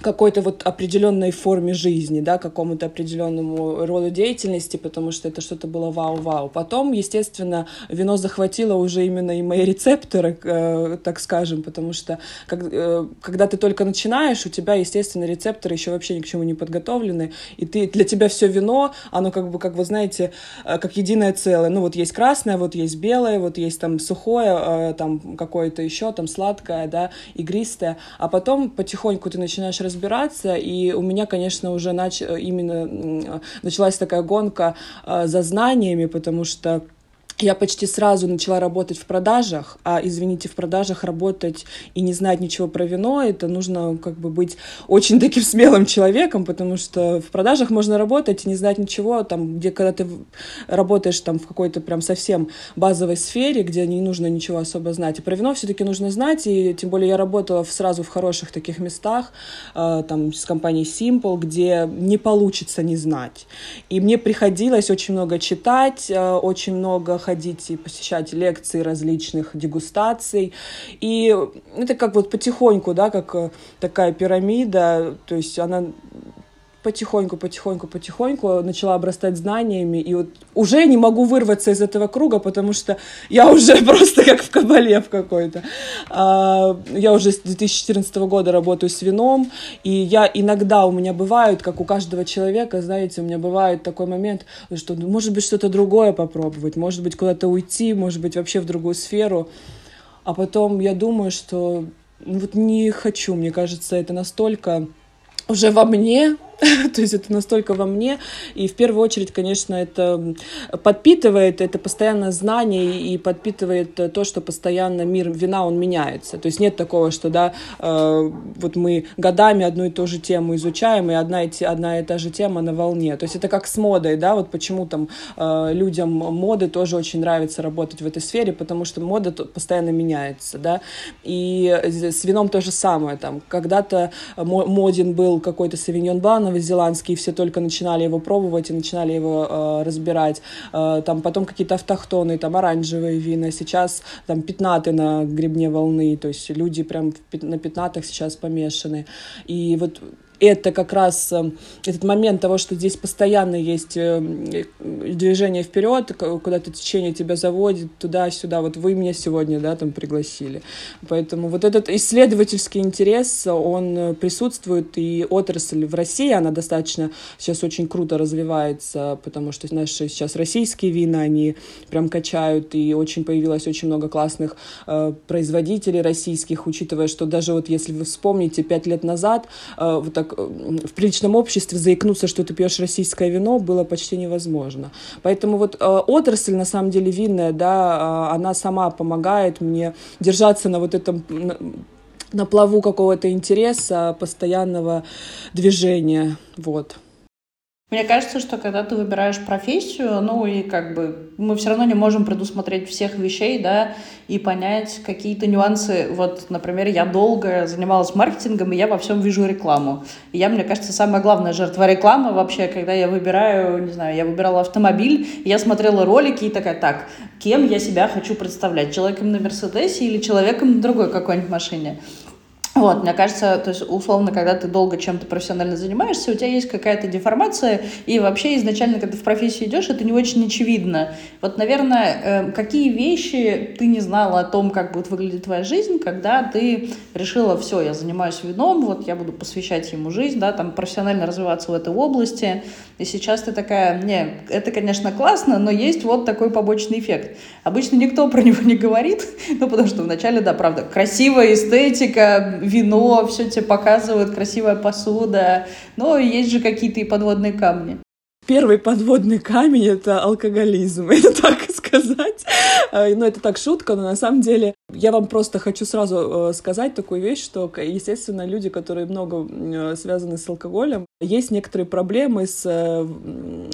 какой-то вот определенной форме жизни, да, какому-то определенному роду деятельности, потому что это что-то было вау-вау. Потом, естественно, вино захватило уже именно и мои рецепторы, э, так скажем, потому что как, э, когда ты только начинаешь, у тебя, естественно, рецепторы еще вообще ни к чему не подготовлены, и ты, для тебя все вино, оно как бы, как вы знаете, э, как единое целое. Ну вот есть красное, вот есть белое, вот есть там сухое, э, там какое-то еще, там сладкое, да, игристое, а потом потихоньку ты начинаешь разбираться, и у меня, конечно, уже нач... именно началась такая гонка э, за знаниями, потому что я почти сразу начала работать в продажах, а, извините, в продажах работать и не знать ничего про вино, это нужно как бы быть очень таким смелым человеком, потому что в продажах можно работать и не знать ничего, там, где когда ты работаешь там в какой-то прям совсем базовой сфере, где не нужно ничего особо знать. И про вино все-таки нужно знать, и тем более я работала в, сразу в хороших таких местах, э, там, с компанией Simple, где не получится не знать. И мне приходилось очень много читать, э, очень много ходить и посещать лекции различных дегустаций. И это как вот потихоньку, да, как э, такая пирамида, то есть она потихоньку, потихоньку, потихоньку начала обрастать знаниями, и вот уже не могу вырваться из этого круга, потому что я уже просто как в кабале в какой-то. А, я уже с 2014 года работаю с вином, и я иногда у меня бывают, как у каждого человека, знаете, у меня бывает такой момент, что ну, может быть что-то другое попробовать, может быть куда-то уйти, может быть вообще в другую сферу, а потом я думаю, что ну, вот не хочу, мне кажется, это настолько уже во мне, то есть это настолько во мне, и в первую очередь, конечно, это подпитывает, это постоянно знание и подпитывает то, что постоянно мир вина, он меняется, то есть нет такого, что, да, э, вот мы годами одну и ту же тему изучаем, и одна и, одна и та же тема на волне, то есть это как с модой, да, вот почему там э, людям моды тоже очень нравится работать в этой сфере, потому что мода постоянно меняется, да, и с вином то же самое, там, когда-то моден был какой-то савиньон блан, новозеландский, все только начинали его пробовать и начинали его э, разбирать. Э, там потом какие-то автохтоны, там оранжевые вина, сейчас там пятнаты на гребне волны, то есть люди прям на пятнатах сейчас помешаны. И вот это как раз э, этот момент того, что здесь постоянно есть э, движение вперед, куда-то течение тебя заводит туда-сюда. Вот вы меня сегодня, да, там пригласили. Поэтому вот этот исследовательский интерес, он присутствует, и отрасль в России, она достаточно сейчас очень круто развивается, потому что наши сейчас российские вина, они прям качают, и очень появилось очень много классных э, производителей российских, учитывая, что даже вот если вы вспомните, пять лет назад э, вот так в приличном обществе заикнуться, что ты пьешь российское вино, было почти невозможно. Поэтому вот э, отрасль, на самом деле, винная, да, э, она сама помогает мне держаться на вот этом на плаву какого-то интереса, постоянного движения, вот. Мне кажется, что когда ты выбираешь профессию, ну и как бы мы все равно не можем предусмотреть всех вещей, да, и понять какие-то нюансы. Вот, например, я долго занималась маркетингом, и я во всем вижу рекламу. И я, мне кажется, самая главная жертва рекламы вообще, когда я выбираю, не знаю, я выбирала автомобиль, я смотрела ролики и такая, так, кем я себя хочу представлять? Человеком на Мерседесе или человеком на другой какой-нибудь машине? Вот, мне кажется, то есть, условно, когда ты долго чем-то профессионально занимаешься, у тебя есть какая-то деформация, и вообще изначально, когда ты в профессию идешь, это не очень очевидно. Вот, наверное, э, какие вещи ты не знала о том, как будет выглядеть твоя жизнь, когда ты решила, все, я занимаюсь вином, вот я буду посвящать ему жизнь, да, там, профессионально развиваться в этой области, и сейчас ты такая, не, это, конечно, классно, но есть вот такой побочный эффект. Обычно никто про него не говорит, ну, потому что вначале, да, правда, красивая эстетика, вино, все тебе показывают, красивая посуда, но есть же какие-то и подводные камни. Первый подводный камень — это алкоголизм, это так сказать. Э, ну, это так шутка, но на самом деле я вам просто хочу сразу э, сказать такую вещь, что, естественно, люди, которые много э, связаны с алкоголем, есть некоторые проблемы с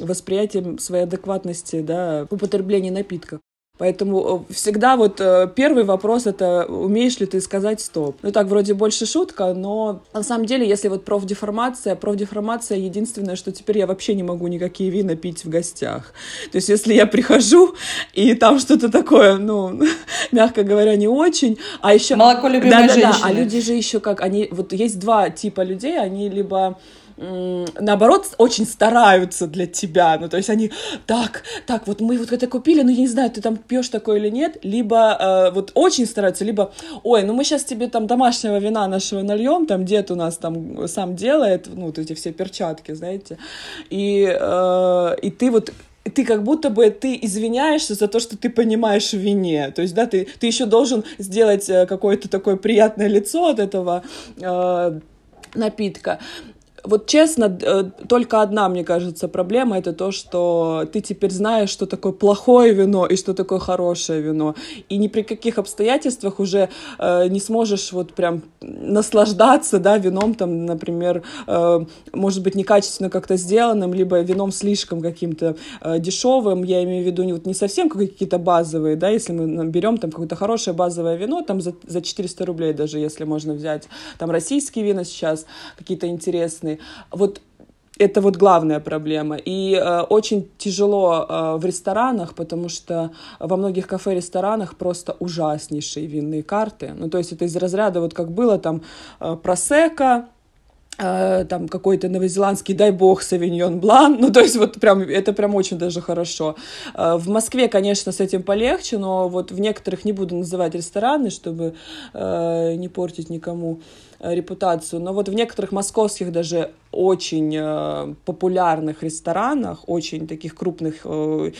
восприятием своей адекватности, да, употребления напитков. Поэтому э, всегда вот э, первый вопрос это умеешь ли ты сказать стоп. Ну так вроде больше шутка, но на самом деле, если вот профдеформация, профдеформация единственное, что теперь я вообще не могу никакие вина пить в гостях. То есть если я прихожу и там что-то такое, ну, мягко говоря, не очень, а еще... Молоко любимой да, да, Да, а люди же еще как, они, вот есть два типа людей, они либо наоборот, очень стараются для тебя. Ну, то есть они, так, так, вот мы вот это купили, ну, я не знаю, ты там пьешь такое или нет, либо э, вот очень стараются, либо, ой, ну, мы сейчас тебе там домашнего вина нашего нальем, там дед у нас там сам делает, ну, вот эти все перчатки, знаете, и, э, и ты вот ты как будто бы ты извиняешься за то, что ты понимаешь в вине. То есть, да, ты, ты еще должен сделать э, какое-то такое приятное лицо от этого э, напитка. Вот честно, э, только одна, мне кажется, проблема это то, что ты теперь знаешь, что такое плохое вино и что такое хорошее вино. И ни при каких обстоятельствах уже э, не сможешь вот прям наслаждаться, да, вином там, например, э, может быть, некачественно как-то сделанным, либо вином слишком каким-то э, дешевым. Я имею в виду не, вот не совсем какие-то базовые, да, если мы берем там какое-то хорошее базовое вино, там за, за 400 рублей даже, если можно взять, там российские вина сейчас какие-то интересные, разные. Вот это вот главная проблема. И э, очень тяжело э, в ресторанах, потому что во многих кафе-ресторанах просто ужаснейшие винные карты. Ну, то есть это из разряда, вот как было там э, просека, э, там какой-то новозеландский, дай бог, савиньон блан, ну, то есть вот прям, это прям очень даже хорошо. Э, в Москве, конечно, с этим полегче, но вот в некоторых не буду называть рестораны, чтобы э, не портить никому э, репутацию, но вот в некоторых московских даже очень э, популярных ресторанах, очень таких крупных э,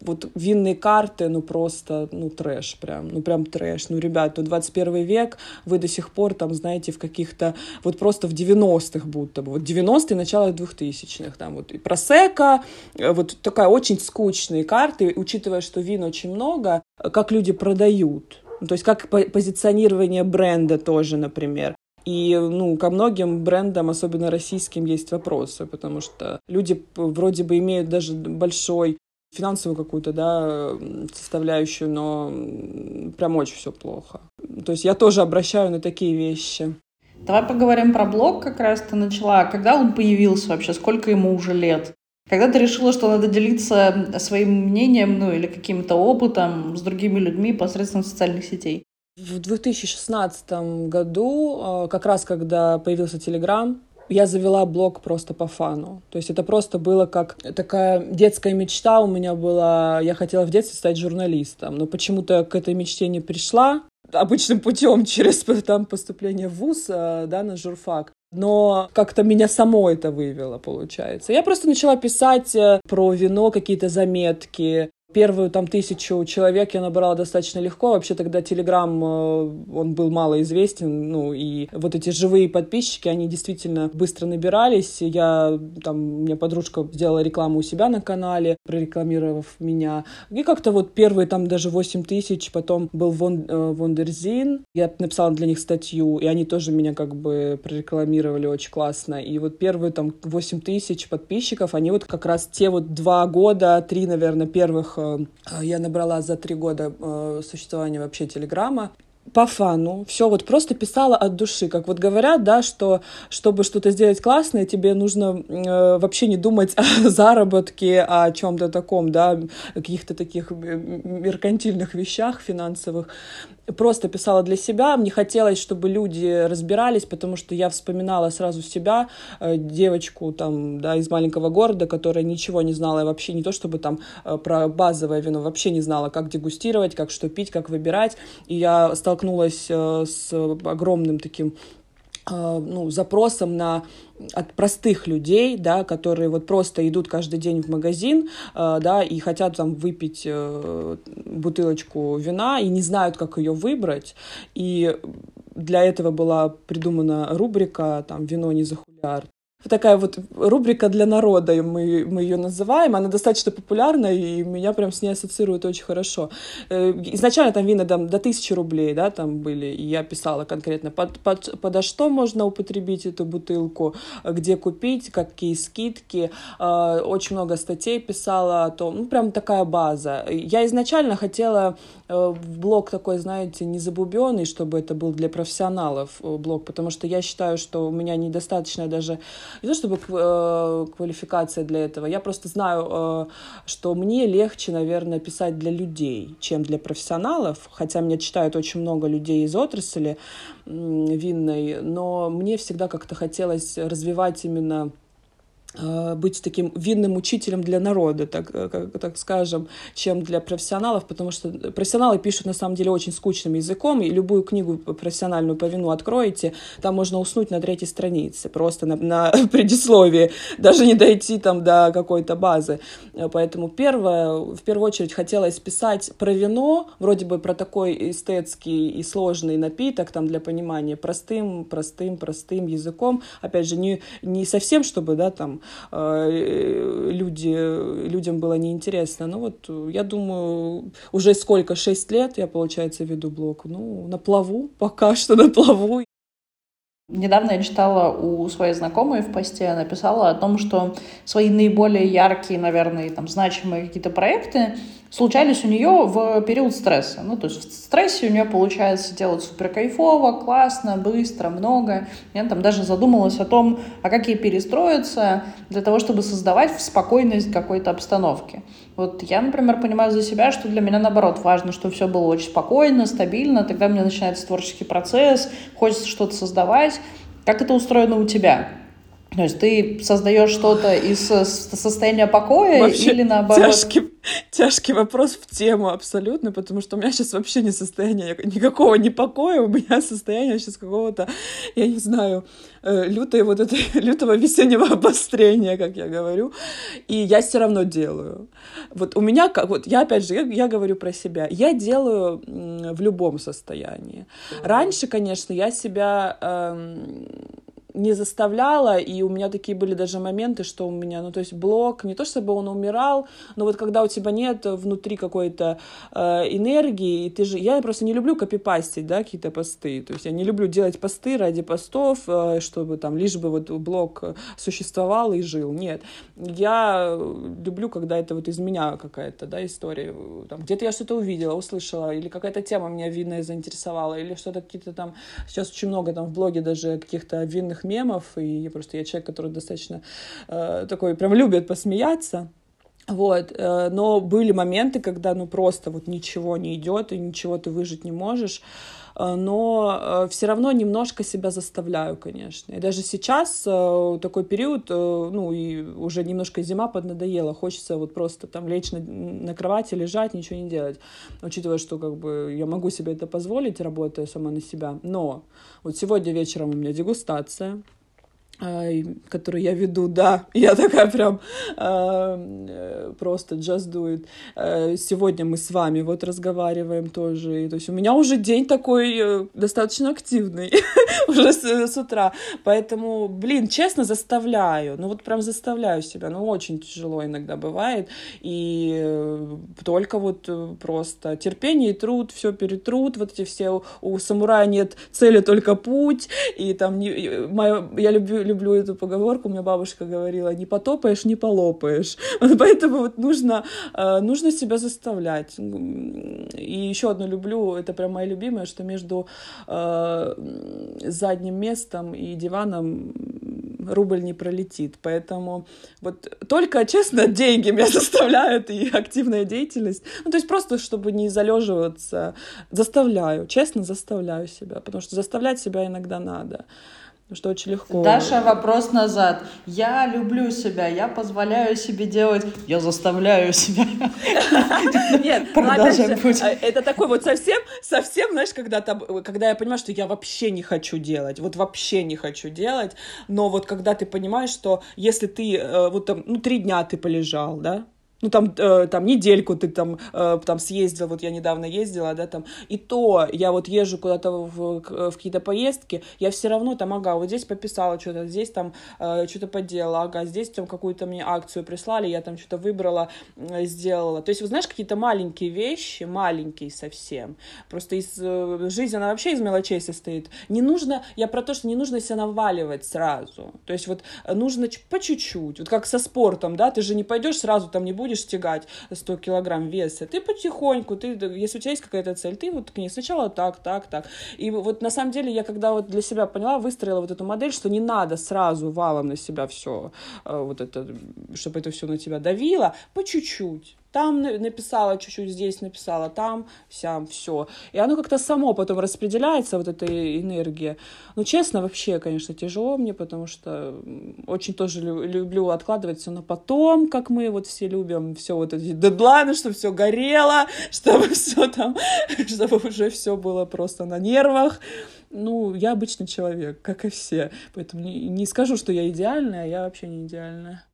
вот винные карты, ну просто, ну трэш прям, ну прям трэш. Ну, ребят, ну 21 век, вы до сих пор там, знаете, в каких-то, вот просто в 90-х будто бы, вот 90-е, начало 2000-х, там вот. И просека, э, вот такая очень скучные карты, учитывая, что вин очень много, как люди продают, ну, то есть как позиционирование бренда тоже, например. И, ну, ко многим брендам, особенно российским, есть вопросы, потому что люди вроде бы имеют даже большой финансовую какую-то, да, составляющую, но прям очень все плохо. То есть я тоже обращаю на такие вещи. Давай поговорим про блог, как раз ты начала. Когда он появился вообще? Сколько ему уже лет? Когда ты решила, что надо делиться своим мнением, ну или каким-то опытом с другими людьми посредством социальных сетей? В 2016 году, э, как раз когда появился Телеграм, я завела блог просто по фану. То есть это просто было как такая детская мечта у меня была. Я хотела в детстве стать журналистом, но почему-то к этой мечте не пришла обычным путем через там поступление в ВУЗ, э, да, на журфак. Но как-то меня само это вывело, получается. Я просто начала писать э, про вино, какие-то заметки, Первую там тысячу человек я набрала достаточно легко. Вообще тогда Телеграм, э, он был мало известен. Ну и вот эти живые подписчики, они действительно быстро набирались. Я там, у меня подружка сделала рекламу у себя на канале, прорекламировав меня. И как-то вот первые там даже 8 тысяч, потом был Вон, э, Вондерзин. Я написала для них статью, и они тоже меня как бы прорекламировали очень классно. И вот первые там 8 тысяч подписчиков, они вот как раз те вот два года, три, наверное, первых я набрала за три года э, существования вообще Телеграма. По фану, все вот просто писала от души, как вот говорят, да, что чтобы что-то сделать классное, тебе нужно э, вообще не думать о заработке, о чем-то таком, да, каких-то таких меркантильных вещах финансовых просто писала для себя. Мне хотелось, чтобы люди разбирались, потому что я вспоминала сразу себя, э, девочку там, да, из маленького города, которая ничего не знала, вообще не то, чтобы там э, про базовое вино, вообще не знала, как дегустировать, как что пить, как выбирать. И я столкнулась э, с огромным таким ну, запросом на от простых людей, да, которые вот просто идут каждый день в магазин, э, да, и хотят там выпить э, бутылочку вина и не знают, как ее выбрать. И для этого была придумана рубрика там «Вино не за хулиар» такая вот рубрика для народа, мы, мы ее называем. Она достаточно популярна, и меня прям с ней ассоциируют очень хорошо. Э, изначально там вина там, до тысячи рублей, да, там были, и я писала конкретно, под, под, подо что можно употребить эту бутылку, где купить, какие скидки. Э, очень много статей писала о том, ну, прям такая база. Я изначально хотела Э, блог такой, знаете, не забубенный, чтобы это был для профессионалов блог, потому что я считаю, что у меня недостаточно даже, не то чтобы э, квалификация для этого, я просто знаю, что мне легче, наверное, писать для людей, чем для профессионалов, хотя меня читают очень много людей из отрасли винной, но мне всегда как-то хотелось развивать именно Э, быть таким винным учителем для народа, так, э, так скажем, чем для профессионалов, потому что профессионалы пишут на самом деле очень скучным языком, и любую книгу профессиональную по вину откроете, там можно уснуть на третьей странице, просто на, на предисловии, даже не дойти там до какой-то базы. Э, поэтому первое, в первую очередь хотелось писать про вино, вроде бы про такой эстетский и сложный напиток, там для понимания, простым, простым, простым языком, опять же, не, не совсем, чтобы, да, там, э, люди, людям было неинтересно. Ну вот, я думаю, уже сколько, шесть лет я, получается, веду блог. Ну, на плаву, пока что на плаву. Недавно я читала у своей знакомой в посте, написала о том, что свои наиболее яркие, наверное, там, значимые какие-то проекты случались у нее в период стресса. Ну, то есть в стрессе у нее получается делать супер кайфово, классно, быстро, много. Я там даже задумалась о том, а как ей перестроиться для того, чтобы создавать в спокойность какой-то обстановки. Вот я, например, понимаю за себя, что для меня, наоборот, важно, чтобы все было очень спокойно, стабильно, тогда у меня начинается творческий процесс, хочется что-то создавать, Как это устроено у тебя? То есть ты создаешь что-то из состояния покоя вообще или наоборот? Тяжкий, тяжкий вопрос в тему абсолютно, потому что у меня сейчас вообще не состояние никакого не покоя, у меня состояние сейчас какого-то, я не знаю, э, лютой вот этой, лютого весеннего обострения, как я говорю, и я все равно делаю. Вот у меня, как вот я опять же, я, я говорю про себя, я делаю в любом состоянии. Раньше, конечно, я себя эм, не заставляла, и у меня такие были даже моменты, что у меня, ну, то есть блок, не то чтобы он умирал, но вот когда у тебя нет внутри какой-то э, энергии, и ты же, я просто не люблю копипастить, да, какие-то посты, то есть я не люблю делать посты ради постов, э, чтобы там лишь бы вот блок существовал и жил, нет, я люблю, когда это вот из меня какая-то, да, история, там, где-то я что-то увидела, услышала, или какая-то тема меня видная заинтересовала, или что-то какие-то там, сейчас очень много там в блоге даже каких-то винных разных мемов, и просто я человек, который достаточно э, такой, прям любит посмеяться. Вот, э, но были моменты, когда ну просто вот ничего не идет, и ничего ты выжить не можешь но э, все равно немножко себя заставляю, конечно. И даже сейчас такой период, ну и уже немножко зима поднадоела, хочется вот просто там лечь на, на кровати, лежать, ничего не делать, учитывая, что как бы я могу себе это позволить, работая сама на себя. Но вот сегодня вечером у меня дегустация, который я веду, да, я такая прям э, просто just do it. Э, сегодня мы с вами вот разговариваем тоже, и, то есть у меня уже день такой э, достаточно активный, уже с, с утра, поэтому, блин, честно заставляю, ну вот прям заставляю себя, ну очень тяжело иногда бывает, и э, только вот э, просто терпение и труд, все перетрут, вот эти все, у, у самурая нет цели, только путь, и там не, моя, я люблю люблю эту поговорку, у меня бабушка говорила, не потопаешь, не полопаешь. Поэтому вот нужно, э, нужно себя заставлять. И еще одно люблю, это прям моя любимая, что между э, задним местом и диваном рубль не пролетит. Поэтому вот только, честно, деньги меня заставляют и активная деятельность. Ну, то есть просто, чтобы не залеживаться, заставляю, честно заставляю себя, потому что заставлять себя иногда надо что очень легко. Даша, вопрос назад. Я люблю себя, я позволяю себе делать, я заставляю себя. Нет, ну, а, это такой вот совсем, совсем, знаешь, когда, там, когда я понимаю, что я вообще не хочу делать, вот вообще не хочу делать, но вот когда ты понимаешь, что если ты э, вот там, ну, три дня ты полежал, да, ну, там, э, там недельку ты там, э, там съездил, вот я недавно ездила, да, там, и то я вот езжу куда-то в, в какие-то поездки, я все равно там, ага, вот здесь пописала что-то, здесь там э, что-то поделала, ага, здесь там какую-то мне акцию прислали, я там что-то выбрала, э, сделала. То есть, вот знаешь, какие-то маленькие вещи, маленькие совсем, просто из, э, жизнь, она вообще из мелочей состоит. Не нужно, я про то, что не нужно себя наваливать сразу, то есть вот нужно по чуть-чуть, вот как со спортом, да, ты же не пойдешь сразу, там не будешь будешь тягать 100 килограмм веса, ты потихоньку, ты, если у тебя есть какая-то цель, ты вот к ней сначала так, так, так. И вот на самом деле я когда вот для себя поняла, выстроила вот эту модель, что не надо сразу валом на себя все, э, вот это, чтобы это все на тебя давило, по чуть-чуть там написала чуть-чуть, здесь написала, там, вся, все. И оно как-то само потом распределяется, вот эта энергия. Но честно, вообще, конечно, тяжело мне, потому что очень тоже люблю откладывать все на потом, как мы вот все любим, все вот эти дедлайны, чтобы все горело, чтобы все там, чтобы уже все было просто на нервах. Ну, я обычный человек, как и все. Поэтому не, не скажу, что я идеальная, я вообще не идеальная.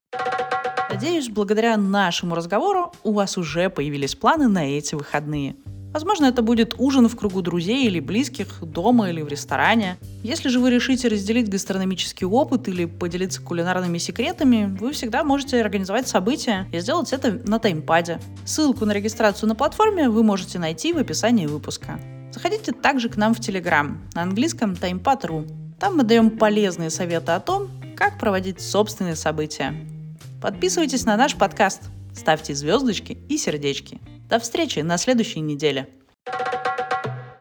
Надеюсь, благодаря нашему разговору у вас уже появились планы на эти выходные. Возможно, это будет ужин в кругу друзей или близких, дома или в ресторане. Если же вы решите разделить гастрономический опыт или поделиться кулинарными секретами, вы всегда можете организовать событие и сделать это на таймпаде. Ссылку на регистрацию на платформе вы можете найти в описании выпуска. Заходите также к нам в Телеграм на английском timepad.ru. Там мы даем полезные советы о том, как проводить собственные события. Подписывайтесь на наш подкаст, ставьте звездочки и сердечки. До встречи на следующей неделе. thank you